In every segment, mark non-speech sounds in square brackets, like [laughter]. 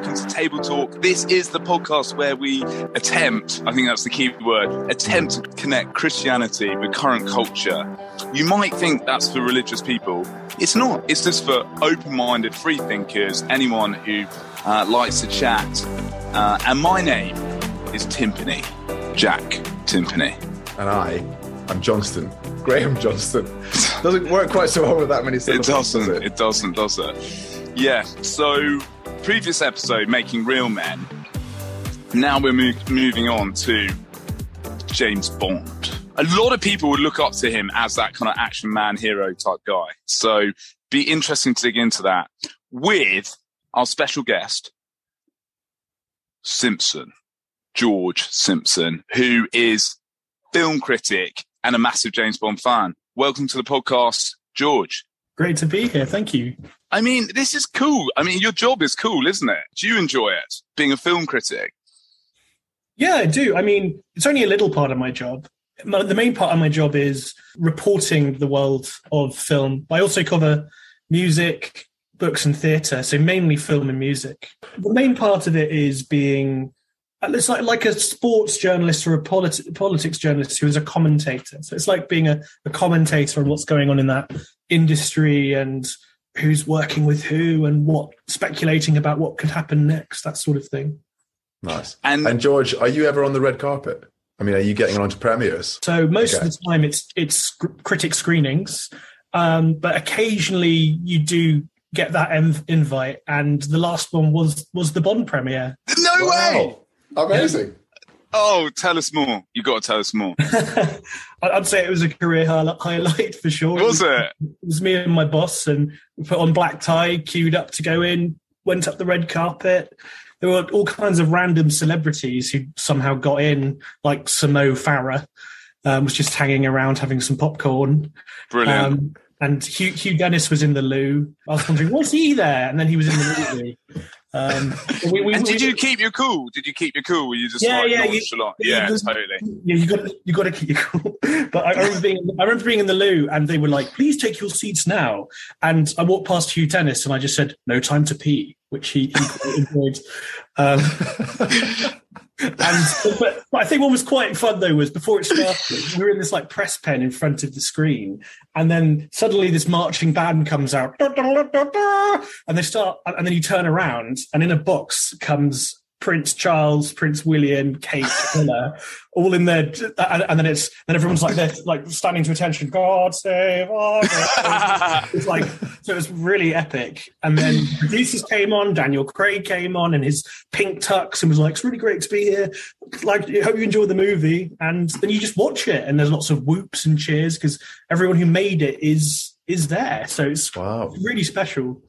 welcome to Table Talk. This is the podcast where we attempt, I think that's the key word, attempt to connect Christianity with current culture. You might think that's for religious people. It's not. It's just for open minded free thinkers, anyone who uh, likes to chat. Uh, and my name is Timpany, Jack Timpany. And I am Johnston, Graham Johnston. Doesn't work quite so well with that many syllables. It doesn't. does It? it doesn't, does it? Yeah. So, previous episode, Making Real Men. Now we're mo- moving on to James Bond. A lot of people would look up to him as that kind of action man hero type guy. So, be interesting to dig into that with our special guest, Simpson, George Simpson, who is film critic and a massive James Bond fan. Welcome to the podcast, George. Great to be here. Thank you. I mean, this is cool. I mean, your job is cool, isn't it? Do you enjoy it, being a film critic? Yeah, I do. I mean, it's only a little part of my job. The main part of my job is reporting the world of film. I also cover music, books, and theatre, so mainly film and music. The main part of it is being it's like, like a sports journalist or a politi- politics journalist who is a commentator. So it's like being a, a commentator on what's going on in that industry and who's working with who and what speculating about what could happen next, that sort of thing. Nice. And, and George, are you ever on the red carpet? I mean, are you getting onto premieres? So most okay. of the time, it's it's critic screenings, um, but occasionally you do get that env- invite. And the last one was was the Bond premiere. No wow. way! Amazing. Oh, tell us more. You got to tell us more. [laughs] I'd say it was a career highlight for sure. Was it? Was, it? it was me and my boss, and we put on black tie, queued up to go in, went up the red carpet. There were all kinds of random celebrities who somehow got in, like Sir Mo Farah um, was just hanging around having some popcorn. Brilliant. Um, and Hugh, Hugh, Dennis was in the loo. I was wondering, was he there? And then he was in the movie. [laughs] Um, [laughs] we, we, and did we, you keep your cool? Did you keep your cool? Were you just yeah, like yeah, nonchalant? You, yeah, totally. Yeah, you got you got to keep your cool. [laughs] But I remember being I remember being in the loo, and they were like, "Please take your seats now." And I walked past Hugh Dennis, and I just said, "No time to pee," which he, he [laughs] enjoyed. Um, and but, I think what was quite fun though was before it started, we were in this like press pen in front of the screen, and then suddenly this marching band comes out, and they start, and then you turn around, and in a box comes Prince Charles, Prince William, Kate Miller, all in there, and, and, then it's then everyone's like they're like standing to attention. God save our [laughs] It's like so it was really epic. And then producers came on, Daniel Craig came on, in his pink tux, and was like, "It's really great to be here. Like, I hope you enjoy the movie." And then you just watch it, and there's lots of whoops and cheers because everyone who made it is is there. So it's wow. really special.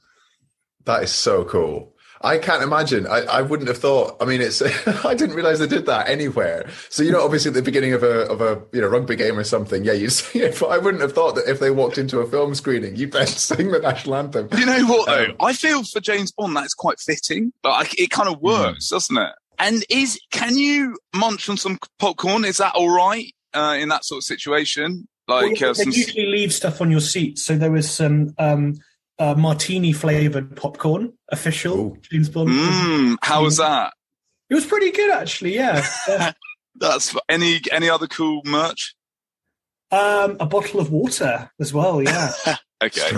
That is so cool. I can't imagine. I, I wouldn't have thought. I mean, it's. [laughs] I didn't realize they did that anywhere. So you know, obviously at the beginning of a of a you know rugby game or something, yeah, you [laughs] see it. But I wouldn't have thought that if they walked into a film screening, you'd then [laughs] sing the national anthem. You know what though? Um, I feel for James Bond that's quite fitting. Like it kind of hmm. works, doesn't it? And is can you munch on some popcorn? Is that all right uh, in that sort of situation? Like well, uh, they some... usually leave stuff on your seat. So there was some. Um, uh, martini flavored popcorn, official Ooh. James Bond. Mm, how was that? It was pretty good, actually. Yeah. [laughs] That's any any other cool merch. Um, a bottle of water as well. Yeah. [laughs] okay.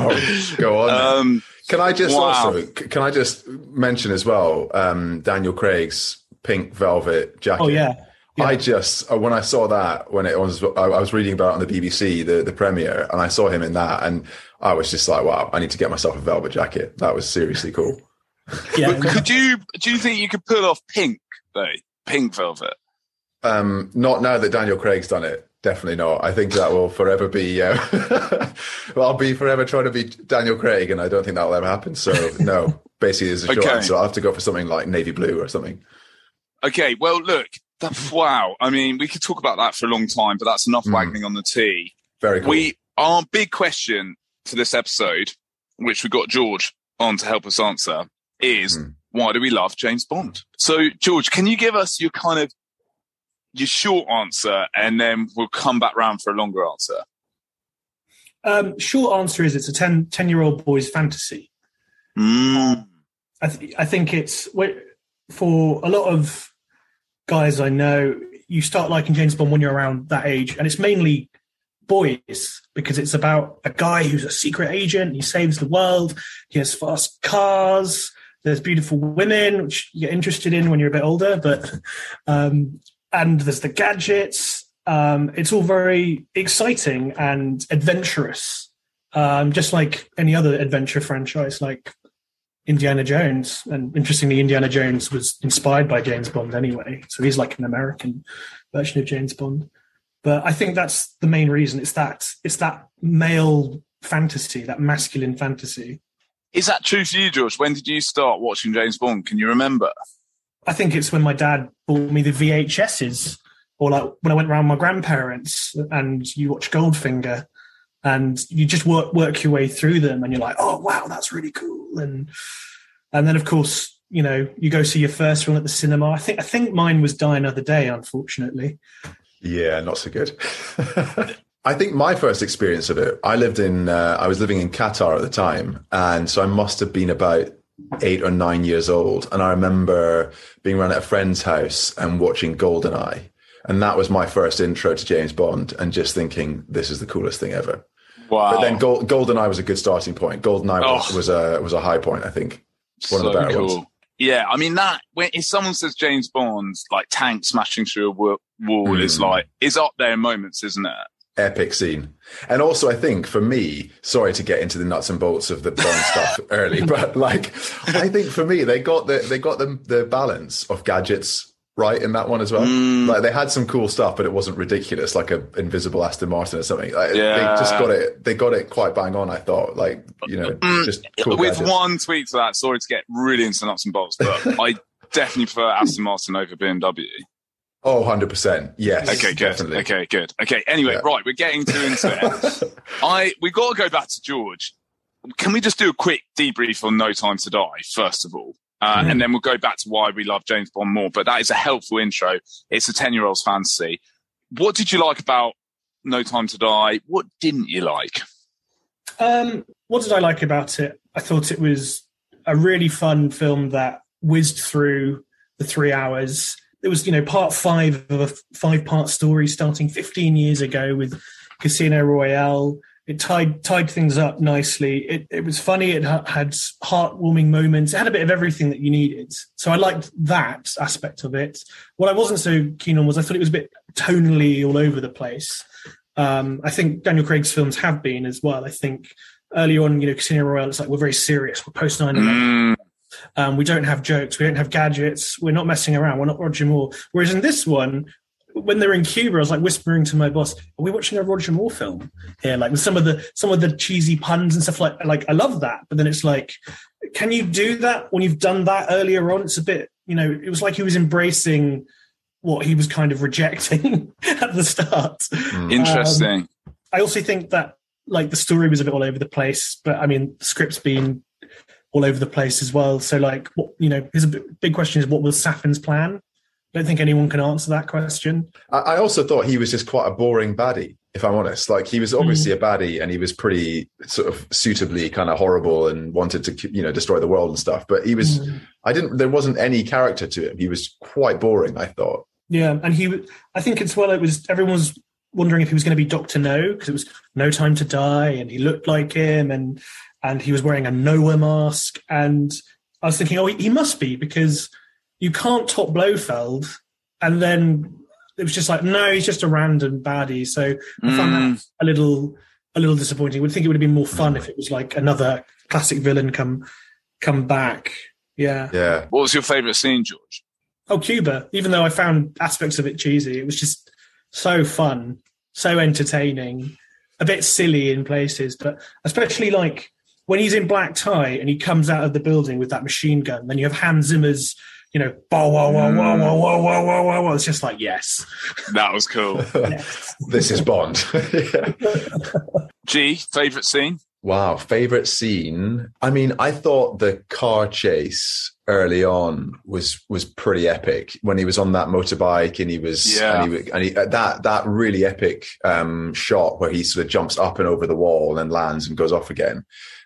Go on. Um, can I just wow. also can I just mention as well um, Daniel Craig's pink velvet jacket? Oh yeah. Yeah. I just uh, when I saw that when it was I was reading about it on the BBC the the premiere and I saw him in that and I was just like wow I need to get myself a velvet jacket that was seriously cool. [laughs] Yeah. could you do you think you could pull off pink though pink velvet? Um, not now that Daniel Craig's done it. Definitely not. I think that will forever be. Uh, [laughs] well, I'll be forever trying to be Daniel Craig, and I don't think that will ever happen. So [laughs] no, basically, is a short okay. answer. I'll have to go for something like navy blue or something. Okay, well, look, that, wow. I mean, we could talk about that for a long time, but that's enough mm. wagging on the tee. Very cool. We, our big question for this episode, which we got George on to help us answer, is mm. why do we love James Bond? So, George, can you give us your kind of your short answer, and then we'll come back round for a longer answer. Um, short answer is it's a 10, 10 year old boy's fantasy. Mm. I, th- I think it's for a lot of guys I know. You start liking James Bond when you're around that age, and it's mainly boys because it's about a guy who's a secret agent. He saves the world. He has fast cars. There's beautiful women, which you get interested in when you're a bit older. But um, and there's the gadgets. Um, it's all very exciting and adventurous, um, just like any other adventure franchise, like Indiana Jones. And interestingly, Indiana Jones was inspired by James Bond anyway, so he's like an American version of James Bond. But I think that's the main reason. It's that it's that male fantasy, that masculine fantasy. Is that true for you, George? When did you start watching James Bond? Can you remember? I think it's when my dad bought me the VHSs, or like when I went around my grandparents and you watch Goldfinger, and you just work work your way through them, and you're like, oh wow, that's really cool, and and then of course you know you go see your first one at the cinema. I think I think mine was Die Another Day, unfortunately. Yeah, not so good. [laughs] I think my first experience of it, I lived in, uh, I was living in Qatar at the time. And so I must have been about eight or nine years old. And I remember being around at a friend's house and watching Goldeneye. And that was my first intro to James Bond and just thinking, this is the coolest thing ever. Wow. But then Gold, Goldeneye was a good starting point. Goldeneye oh. was, was, a, was a high point, I think. One so of the better cool. ones. Yeah, I mean that when if someone says James Bond's like tank smashing through a wall mm. is like is up there in moments, isn't it? Epic scene. And also I think for me, sorry to get into the nuts and bolts of the Bond [laughs] stuff early, but like I think for me they got the they got the the balance of gadgets right in that one as well. Mm. Like they had some cool stuff, but it wasn't ridiculous, like a invisible Aston Martin or something. Like, yeah. They just got it. They got it quite bang on. I thought, like you know, mm. just cool with gadgets. one tweet to that. Sorry to get really into nuts and bolts, but [laughs] I definitely prefer Aston Martin over BMW. Oh, 100%. Yes. Okay, good. Definitely. Okay, good. Okay, anyway, yeah. right, we're getting too into it. I we've got to go back to George. Can we just do a quick debrief on No Time to Die, first of all? Uh, mm-hmm. And then we'll go back to why we love James Bond more. But that is a helpful intro. It's a 10 year old's fantasy. What did you like about No Time to Die? What didn't you like? Um, what did I like about it? I thought it was a really fun film that whizzed through the three hours. It was, you know, part five of a five part story starting 15 years ago with Casino Royale it tied tied things up nicely. It it was funny. It ha- had heartwarming moments. It had a bit of everything that you needed. So I liked that aspect of it. What I wasn't so keen on was I thought it was a bit tonally all over the place. Um, I think Daniel Craig's films have been as well. I think early on, you know, Casino Royale, it's like we're very serious. We're post 9 mm. um, we don't have jokes. We don't have gadgets. We're not messing around. We're not Roger Moore. Whereas in this one, when they're in Cuba, I was like whispering to my boss, "Are we watching a Roger Moore film here?" Like with some of the some of the cheesy puns and stuff. Like like I love that, but then it's like, can you do that when you've done that earlier on? It's a bit, you know, it was like he was embracing what he was kind of rejecting [laughs] at the start. Hmm. Interesting. Um, I also think that like the story was a bit all over the place, but I mean, the script's been all over the place as well. So like, what you know, here's a big question: is what was Safin's plan? I don't think anyone can answer that question. I also thought he was just quite a boring baddie, if I'm honest. Like he was obviously mm. a baddie and he was pretty sort of suitably kind of horrible and wanted to, you know, destroy the world and stuff. But he was, mm. I didn't, there wasn't any character to him. He was quite boring, I thought. Yeah. And he, I think it's well, it was, everyone was wondering if he was going to be Dr. No because it was no time to die and he looked like him and, and he was wearing a Noh mask. And I was thinking, oh, he must be because you can't top Blofeld. And then it was just like, no, he's just a random baddie. So I found that mm. a little a little disappointing. I would think it would have been more fun if it was like another classic villain come come back. Yeah. Yeah. What was your favourite scene, George? Oh, Cuba. Even though I found aspects of it cheesy, it was just so fun, so entertaining, a bit silly in places, but especially like when he's in black tie and he comes out of the building with that machine gun, then you have Hans Zimmer's you know, whoa, whoa, whoa, whoa, whoa, mm. whoa, whoa, whoa, whoa, whoa. It's just like, yes. That was cool. [laughs] this is Bond. [laughs] G, favorite scene? Wow, favorite scene. I mean, I thought the car chase early on was was pretty epic when he was on that motorbike and he was Yeah. and he, and he uh, that that really epic um shot where he sort of jumps up and over the wall and lands and goes off again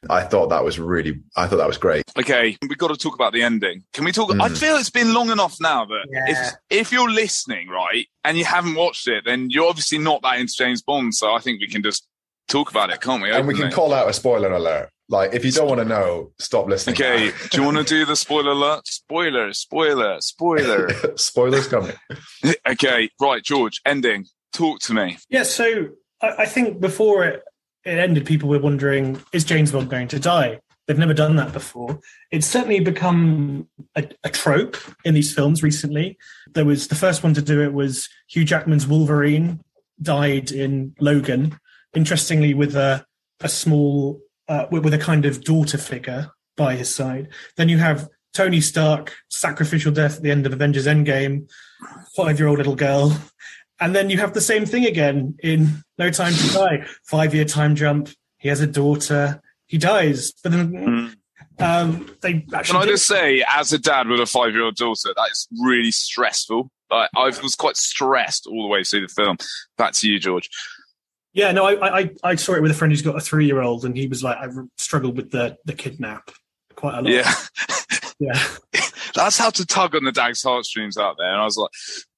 i thought that was really i thought that was great Okay, we've got to talk about the ending. Can we talk? I Mm. feel it's been long enough now that Yeah. if if you're listening, right, and you haven't watched it, then you're obviously not that into James Bond. So I think we can just talk about it, can't we? and we can call out a spoiler alert like if you don't want to know stop listening Okay, do you want to do the spoiler alert? Spoiler, spoiler, spoiler. [laughs] spoilers coming [laughs] okay, right, George. Ending. Talk to me. Yeah, so I, I think before it, it ended, people were wondering, is James Bond going to die? They've never done that before. It's certainly become a, a trope in these films recently. There was the first one to do it was Hugh Jackman's Wolverine died in Logan. Interestingly, with a a small uh, with, with a kind of daughter figure by his side. Then you have Tony Stark sacrificial death at the end of Avengers Endgame, five year old little girl. And then you have the same thing again in No Time to Die. Five year time jump. He has a daughter. He dies. But then Mm. um, they Can. I just say, as a dad with a five-year-old daughter, that is really stressful. Like, I was quite stressed all the way through the film. Back to you, George. Yeah, no, I, I I saw it with a friend who's got a three year old, and he was like, I struggled with the the kidnap quite a lot. Yeah. [laughs] yeah. [laughs] That's how to tug on the dag's heartstrings out there. And I was like,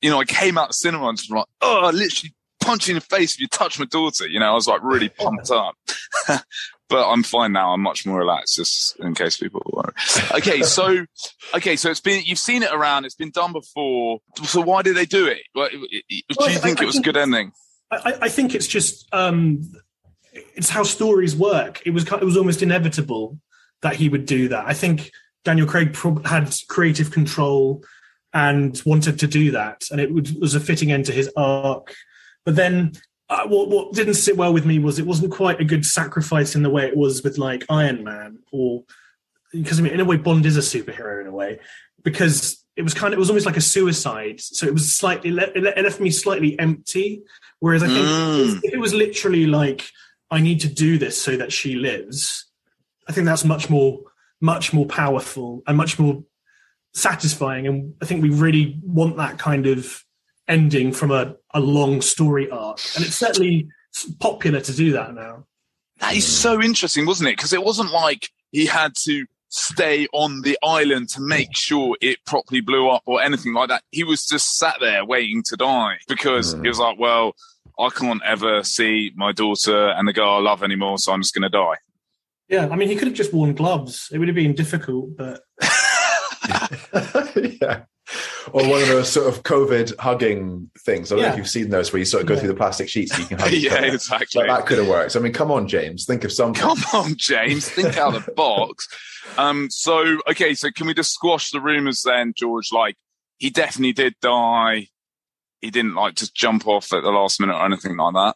you know, I came out the cinema and just like, oh, I literally punch you in the face if you touch my daughter. You know, I was like really [laughs] pumped up. but I'm fine now. I'm much more relaxed, just in case people were. Okay, so okay, so it's been you've seen it around. It's been done before. So why did they do it? Do you think it was a good ending? I, I think it's just um, it's how stories work. It was it was almost inevitable that he would do that. I think Daniel Craig prob- had creative control and wanted to do that, and it would, was a fitting end to his arc. But then, uh, what, what didn't sit well with me was it wasn't quite a good sacrifice in the way it was with like Iron Man, or because I mean, in a way, Bond is a superhero in a way because it was kind of it was almost like a suicide. So it was slightly it left me slightly empty. Whereas I think Mm. if it was literally like I need to do this so that she lives, I think that's much more much more powerful and much more satisfying. And I think we really want that kind of ending from a, a long story arc. And it's certainly popular to do that now. That is so interesting, wasn't it? Because it wasn't like he had to stay on the island to make sure it properly blew up or anything like that. He was just sat there waiting to die because Mm. he was like, well, I can't ever see my daughter and the girl I love anymore, so I'm just going to die. Yeah, I mean, he could have just worn gloves. It would have been difficult, but [laughs] [laughs] yeah. Or one of those sort of COVID hugging things. I don't know if you've seen those where you sort of go Yeah. through the plastic sheets so you can hug [laughs] yeah, other. exactly. Like that could have worked. I mean, come on, James, think of something. Come on, James, think out of the box. Um, so, okay, so can we just squash the rumors then, George? Like, he definitely did die. He didn't like just jump off at the last minute or anything like that.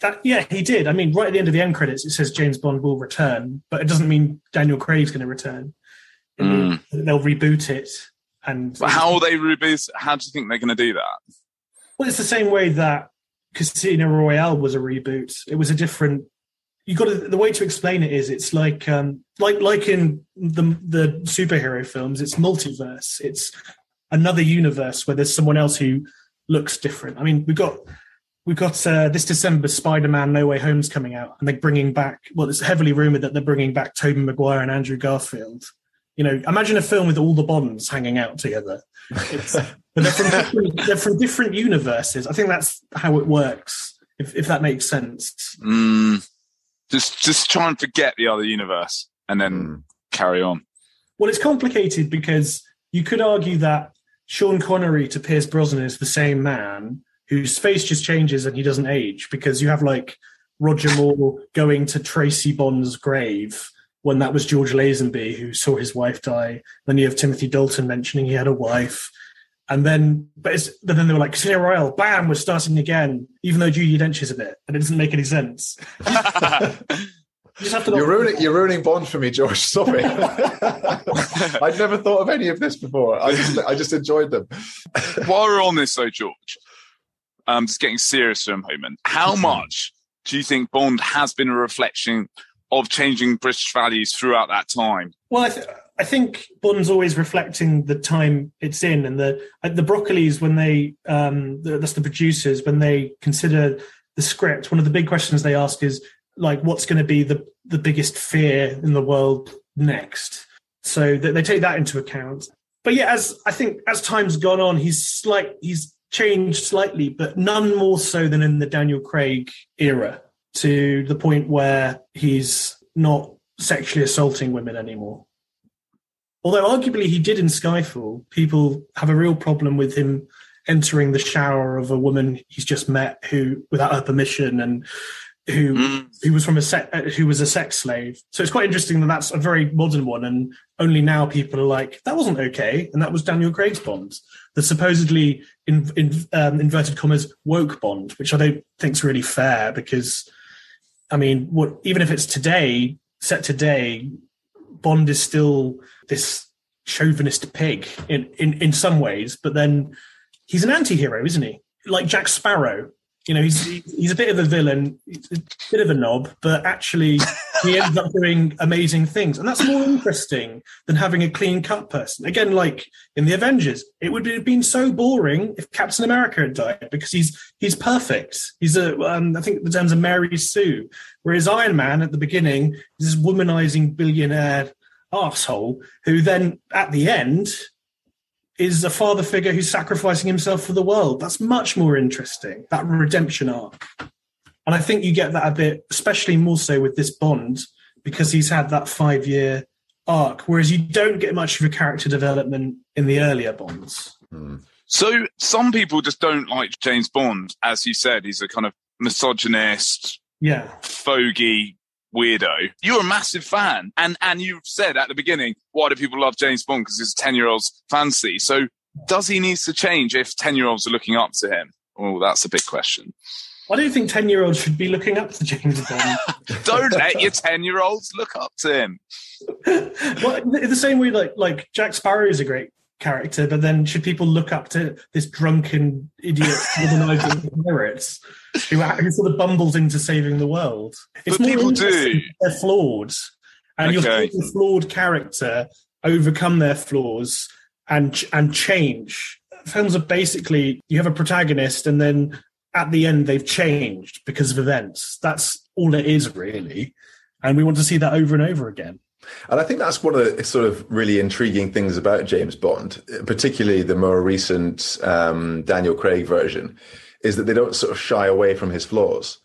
that, yeah, he did. I mean, right at the end of the end credits, it says James Bond will return, but it doesn't mean Daniel Craig's going to return. It means They'll reboot it. And But how will they reboot? How do you think they're going to do that? Well, it's the same way that Casino Royale was a reboot. It was a different. You got to, the way to explain it is it's like um, like like in the the superhero films. It's multiverse. It's another universe where there's someone else who looks different. I mean, we've got we've got uh, this December Spider-Man No Way Home's coming out, and they're bringing back. Well, it's heavily rumored that they're bringing back Tobey Maguire and Andrew Garfield. You know, imagine a film with all the Bonds hanging out together. It's, but they're from, different, [laughs] they're from different universes. I think that's how it works, if, if that makes sense. Mm, just, just try and forget the other universe and then Mm. carry on. Well, it's complicated because you could argue that Sean Connery to Pierce Brosnan is the same man whose face just changes and he doesn't age because you have like Roger Moore going to Tracy Bond's grave when that was George Lazenby who saw his wife die. Then you have Timothy Dalton mentioning he had a wife. And then, but, it's, but then they were like, Casino Royale, bam, we're starting again, even though Judi Dench is in it. And it doesn't make any sense. [laughs] You just have to You're ruining, you're ruining Bond for me, George. Stop it. [laughs] I'd never thought of any of this before. I just, I just enjoyed them. [laughs] While we're on this, though, George, I'm um, just getting serious for a moment, how much do you think Bond has been a reflection of changing British values throughout that time? Well, I, th- I think Bond's always reflecting the time it's in, and the uh, the Broccoli's when they um, the, that's the producers when they consider the script. One of the big questions they ask is like, what's going to be the the biggest fear in the world next? So they, they take that into account. But yeah, as I think as time's gone on, he's slight he's changed slightly, but none more so than in the Daniel Craig era, to the point where he's not sexually assaulting women anymore. Although arguably he did in Skyfall, people have a real problem with him entering the shower of a woman he's just met who without her permission and who mm. who was from a se- uh, who was a sex slave. So it's quite interesting that that's a very modern one, and only now people are like that wasn't okay, and that was Daniel Craig's Bond, the supposedly in, in um, inverted commas woke Bond, which I don't think is really fair because, I mean, what even if it's today set today, Bond is still this chauvinist pig in in in some ways, but then he's an anti-hero, isn't he? Like Jack Sparrow you know, he's he's a bit of a villain, he's a bit of a knob, but actually he ends up doing amazing things, and that's more interesting than having a clean cut person. Again, like in the Avengers, it would have been so boring if Captain America had died because he's he's perfect. He's a um, I think the terms are Mary Sue, whereas Iron Man at the beginning is this womanizing billionaire asshole who then at the end is a father figure who's sacrificing himself for the world. That's much more interesting, that redemption arc. And I think you get that a bit, especially more so with this Bond, because he's had that five year arc, whereas you don't get much of a character development in the earlier Bonds. Mm. So some people just don't like James Bond. As you said, he's a kind of misogynist, yeah, fogey weirdo. You're a massive fan, and and you've said at the beginning, why do people love James Bond? Because it's a ten year old's fancy. So does he need to change if ten year olds are looking up to him? Oh, that's a big question. I don't think ten year olds should be looking up to James Bond. [laughs] don't let your ten year olds look up to him. [laughs] well, in the same way, like like Jack Sparrow is a great character, but then should people look up to this drunken idiot with an idea merits who, who sort of bumbles into saving the world? It's but people do. They're flawed, and okay. a flawed character overcome their flaws and and change. Films are basically you have a protagonist, and then at the end they've changed because of events. That's all it is, really, and we want to see that over and over again. And I think that's one of the sort of really intriguing things about James Bond, particularly the more recent um, Daniel Craig version, is that they don't sort of shy away from his flaws.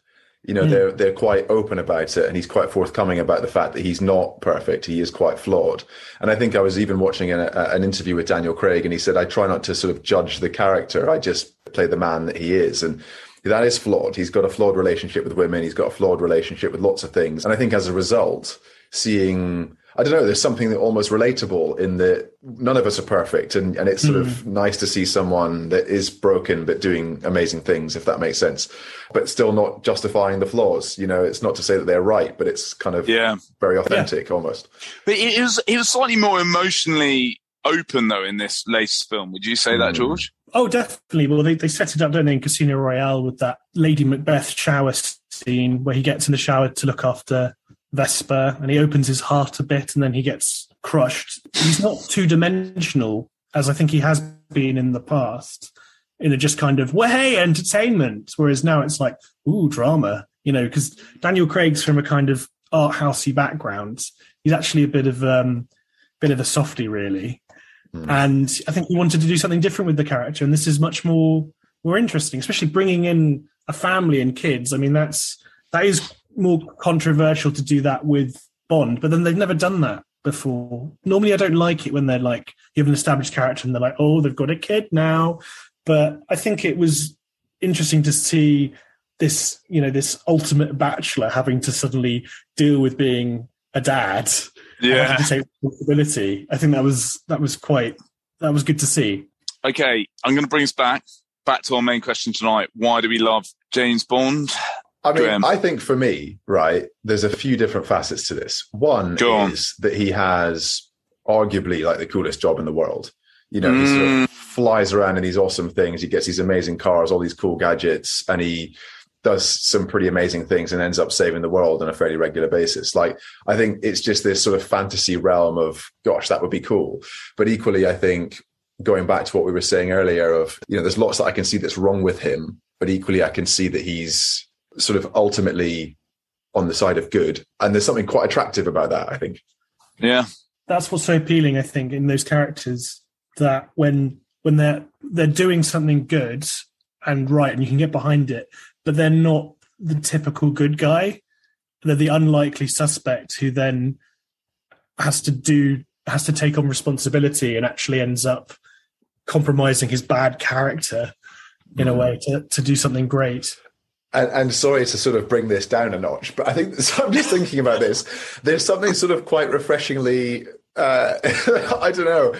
You know, mm. they're they're quite open about it, and he's quite forthcoming about the fact that he's not perfect. He is quite flawed. And I think I was even watching an, an interview with Daniel Craig, and he said, "I try not to sort of judge the character. I just play the man that he is." And that is flawed. He's got a flawed relationship with women. He's got a flawed relationship with lots of things. And I think as a result, seeing I don't know, there's something that almost relatable in that none of us are perfect and, and it's sort mm. of hmm. nice to see someone that is broken but doing amazing things, if that makes sense. But still not justifying the flaws. You know, it's not to say that they're right, but it's kind of yeah. very authentic yeah. almost. But it was it was slightly more emotionally open though in this latest film. Would you say mm. that, hmm. George? Oh, definitely. Well, they, they set it up, don't they, in Casino Royale with that Lady Macbeth shower scene where he gets in the shower to look after Vesper and he opens his heart a bit and then he gets crushed. He's not two dimensional as I think he has been in the past in a just kind of, well, hey, entertainment. Whereas now it's like, ooh, drama, you know, because Daniel Craig's from a kind of art housey background. He's actually a bit of, um, bit of a softy really. Mm. And I think he wanted to do something different with the character. And this is much more, more interesting, especially bringing in a family and kids. I mean, that's, that is more controversial to do that with Bond, but then they've never done that before. Normally, I don't like it when they're like you have an established character and they're like, oh, they've got a kid now. But I think it was interesting to see this, you know, this ultimate bachelor having to suddenly deal with being a dad. Yeah, to take responsibility. I think that was that was quite that was good to see. Okay, I'm going to bring us back back to our main question tonight. Why do we love James Bond? I mean, Graham. I think for me, right, there's a few different facets to this. One is that he has arguably like the coolest job in the world. You know, mm. he sort of mm. flies around in these awesome things. He gets these amazing cars, all these cool gadgets, and he does some pretty amazing things and ends up saving the world on a fairly regular basis. Like, I think it's just this sort of fantasy realm of, gosh, that would be cool. But equally, I think going back to what we were saying earlier of, you know, there's lots that I can see that's wrong with him, but equally I can see that he's sort of ultimately on the side of good. And there's something quite attractive about that, I think. Yeah. That's what's so appealing, I think, in those characters that when when they're they're doing something good and right and you can get behind it, but they're not the typical good guy. They're the unlikely suspect who then has to do has to take on responsibility and actually ends up compromising his bad character in a mm-hmm. way to, to do something great. And, and, sorry to sort of bring this down a notch, but I think [laughs] so I'm just thinking about this. There's something sort of quite refreshingly, uh, [laughs] I don't know,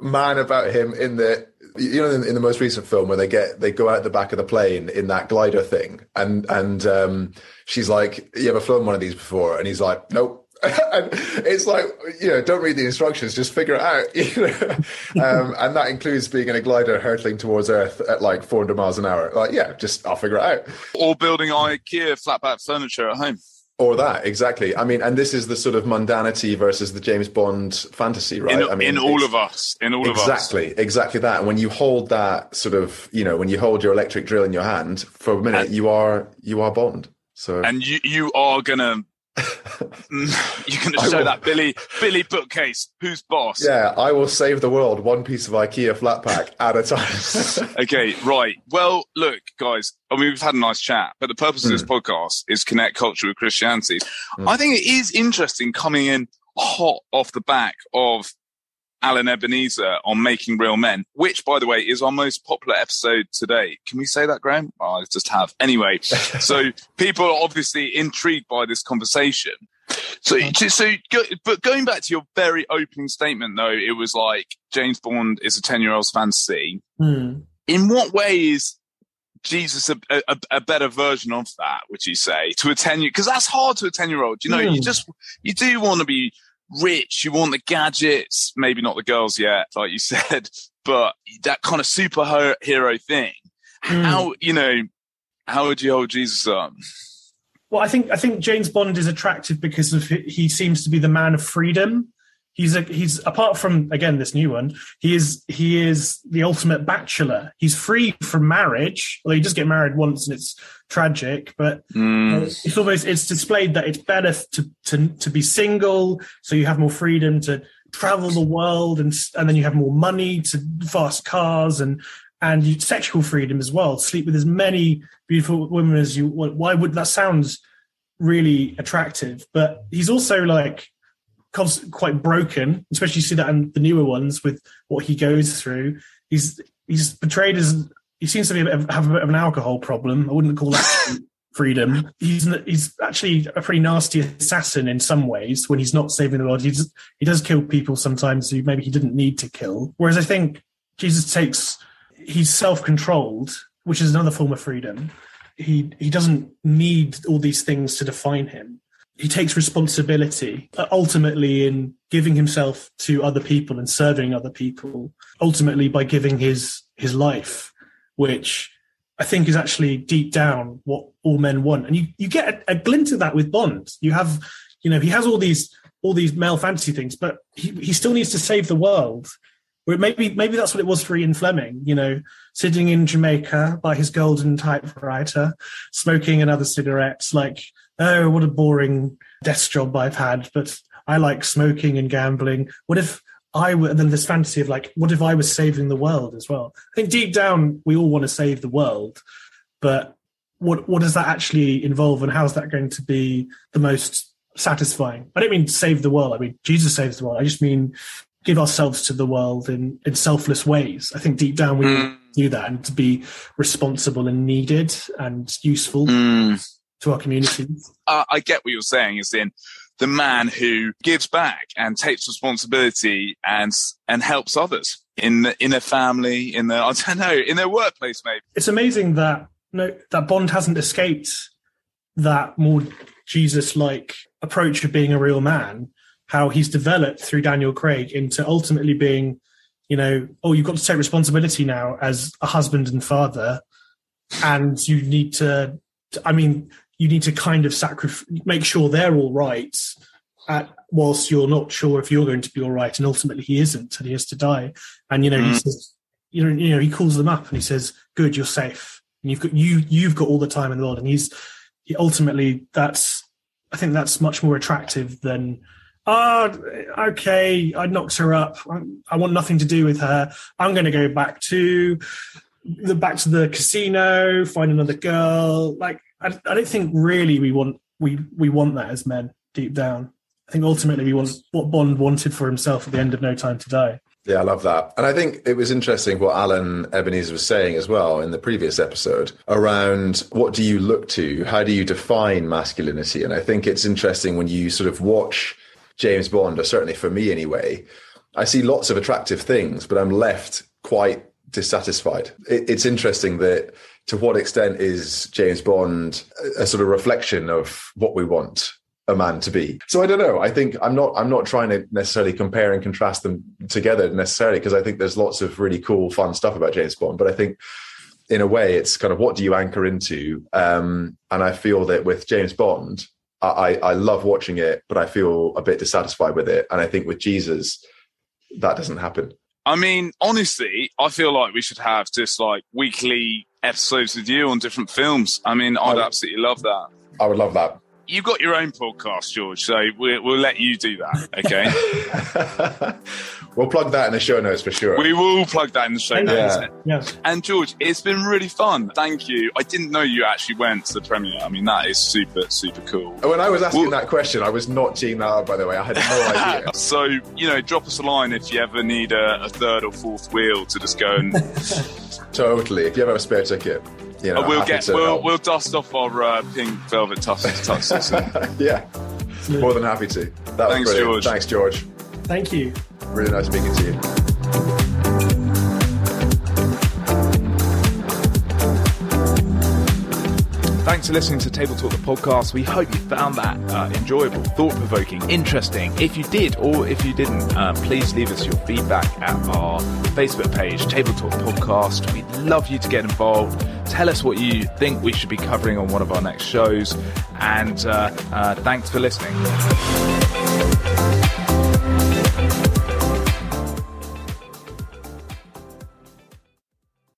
man about him in the you know in, in, the most recent film where they get they go out the back of the plane in that glider thing. And and um, she's like you ever flown one of these before? And he's like nope [laughs] and it's like you know don't read the instructions just figure it out [laughs] you know um, and that includes being in a glider hurtling towards earth at like 400 miles an hour like yeah just i'll figure it out or building ikea flat flatback furniture at home or that exactly. I mean, and this is the sort of mundanity versus the James Bond fantasy, right? In, I mean, in all of us, in all exactly, of us, exactly, exactly that. And when you hold that sort of, you know, when you hold your electric drill in your hand for a minute, and, you are you are Bond. So, and you you are gonna [laughs] You're going to show that Billy Billy bookcase. Who's boss? Yeah, I will save the world one piece of IKEA flat pack at a time. [laughs] [laughs] okay, right. Well, look, guys. I mean, we've had a nice chat, but the purpose mm. of this hmm. podcast is connect culture with Christianity. Mm. I think it is interesting coming in hot off the back of Alan Ebenezer on Making Real Men, which, by the way, is our most popular episode today. Can we say that, Graham? Oh, I just have. Anyway, [laughs] so people are obviously intrigued by this conversation. So, so, go, but going back to your very opening statement, though, it was like James Bond is a 10 year old's fantasy. Mm. In what way is Jesus a, a, a, better version of that, would you say, to a 10 year, because that's hard to a 10 year old. You know, mm. you hmm. just, you do want to be rich, you want the gadgets, maybe not the girls yet, like you [laughs] said, but that kind of superhero thing. Mm. How, you know, how would you hold Jesus up? Well, I think I think James Bond is attractive because of he seems to be the man of freedom he's a he's apart from again this new one he is he is the ultimate bachelor he's free from marriage well he does get married once and it's tragic but mm. it's almost it's displayed that it's better to to to be single so you have more freedom to travel the world and and then you have more money to fast cars and and sexual freedom as well sleep with as many beautiful women as you want why would that sounds really attractive but he's also like quite broken, especially you see that in the newer ones with what he goes through. He's he's portrayed as he seems to be have a bit of an alcohol problem. I wouldn't call that [laughs] freedom. He's he's actually a pretty nasty assassin in some ways when he's not saving the world. He does, he does kill people sometimes who maybe he didn't need to kill. Whereas I think Jesus takes he's self controlled, which is another form of freedom. He he doesn't need all these things to define him he takes responsibility uh, ultimately in giving himself to other people and serving other people ultimately by giving his his life which i think is actually deep down what all men want. And you you get a, a glint of that with bond. You have you know he has all these all these male fantasy things but he, he still needs to save the world. Or maybe maybe that's what it was for Ian Fleming, you know, sitting in Jamaica by his golden typewriter, smoking another cigarette, like oh, what a boring desk job I've had, but I like smoking and gambling. What if I were, then this fantasy of like, what if I was saving the world as well? I think deep down, we all want to save the world, but what, what does that actually involve and how's that going to be the most satisfying? I don't mean save the world. I mean, Jesus saves the world. I just mean give ourselves to the world in, in selfless ways. I think deep down we mm. do that and to be responsible and needed and useful. Mm to our communities. Uh, I get what you're saying. Is in the man who gives back and takes responsibility and and helps others in the, in a family, in their I don't know, in their workplace, maybe. It's amazing that no that Bond hasn't escaped that more Jesus-like approach of being a real man. How he's developed through Daniel Craig into ultimately being, you know, oh, you've got to take responsibility now as a husband and father, and you need to I mean, you need to kind of sacrifice, make sure they're all right, at, whilst you're not sure if you're going to be all right, and ultimately he isn't, and he has to die. And you know, mm. he says, you know, you know, he calls them up and he says, "Good, you're safe. And you've got you, you've got all the time in the world." And he's he ultimately that's, I think that's much more attractive than. Oh, okay. I knocked her up. I, I want nothing to do with her. I'm going to go back to the back to the casino, find another girl. Like I, I don't think really we want we we want that as men deep down. I think ultimately we want what Bond wanted for himself at the end of No Time to Die. Yeah, I love that. And I think it was interesting what Alan Ebenezer was saying as well in the previous episode around what do you look to? How do you define masculinity? And I think it's interesting when you sort of watch James Bond, or certainly for me anyway, I see lots of attractive things, but I'm left quite dissatisfied. It, it's interesting that to what extent is James Bond a, a sort of reflection of what we want a man to be. So I don't know. I think I'm not I'm not trying to necessarily compare and contrast them together necessarily because I think there's lots of really cool fun stuff about James Bond, but I think in a way it's kind of what do you anchor into? Um, and I feel that with James Bond, I, I love watching it, but I feel a bit dissatisfied with it. And I think with Jesus, that doesn't happen. I mean, honestly, I feel like we should have just like weekly episodes with you on different films. I mean, I'd oh. absolutely love that. I would love that you've got your own podcast, George, so we'll, we'll let you do that. Okay. [laughs] we'll plug that in the show notes for sure. We will plug that in the show notes. Yeah. Yes. And George, it's been really fun. Thank you. I didn't know you actually went to the premiere. I mean, that is super, super cool. When I was asking well, that question, I was not teeing that up, by the way. I had no [laughs] idea. so, you know, drop us a line if you ever need a, a third or fourth wheel to just go and. [laughs] totally. If you ever have a spare ticket you know, we'll get we'll, help. we'll dust off our uh, pink velvet [laughs] tuxes. yeah, more than happy to. That Thanks, George. Thanks, George. Thank you. Really nice speaking to you. Thanks for listening to Table Talk, the podcast. We hope you found that uh, enjoyable, thought provoking, interesting. If you did or if you didn't, uh, please leave us your feedback at our Facebook page, Table Talk Podcast. We'd love you to get involved. Tell us what you think we should be covering on one of our next shows. And uh, uh thanks for listening.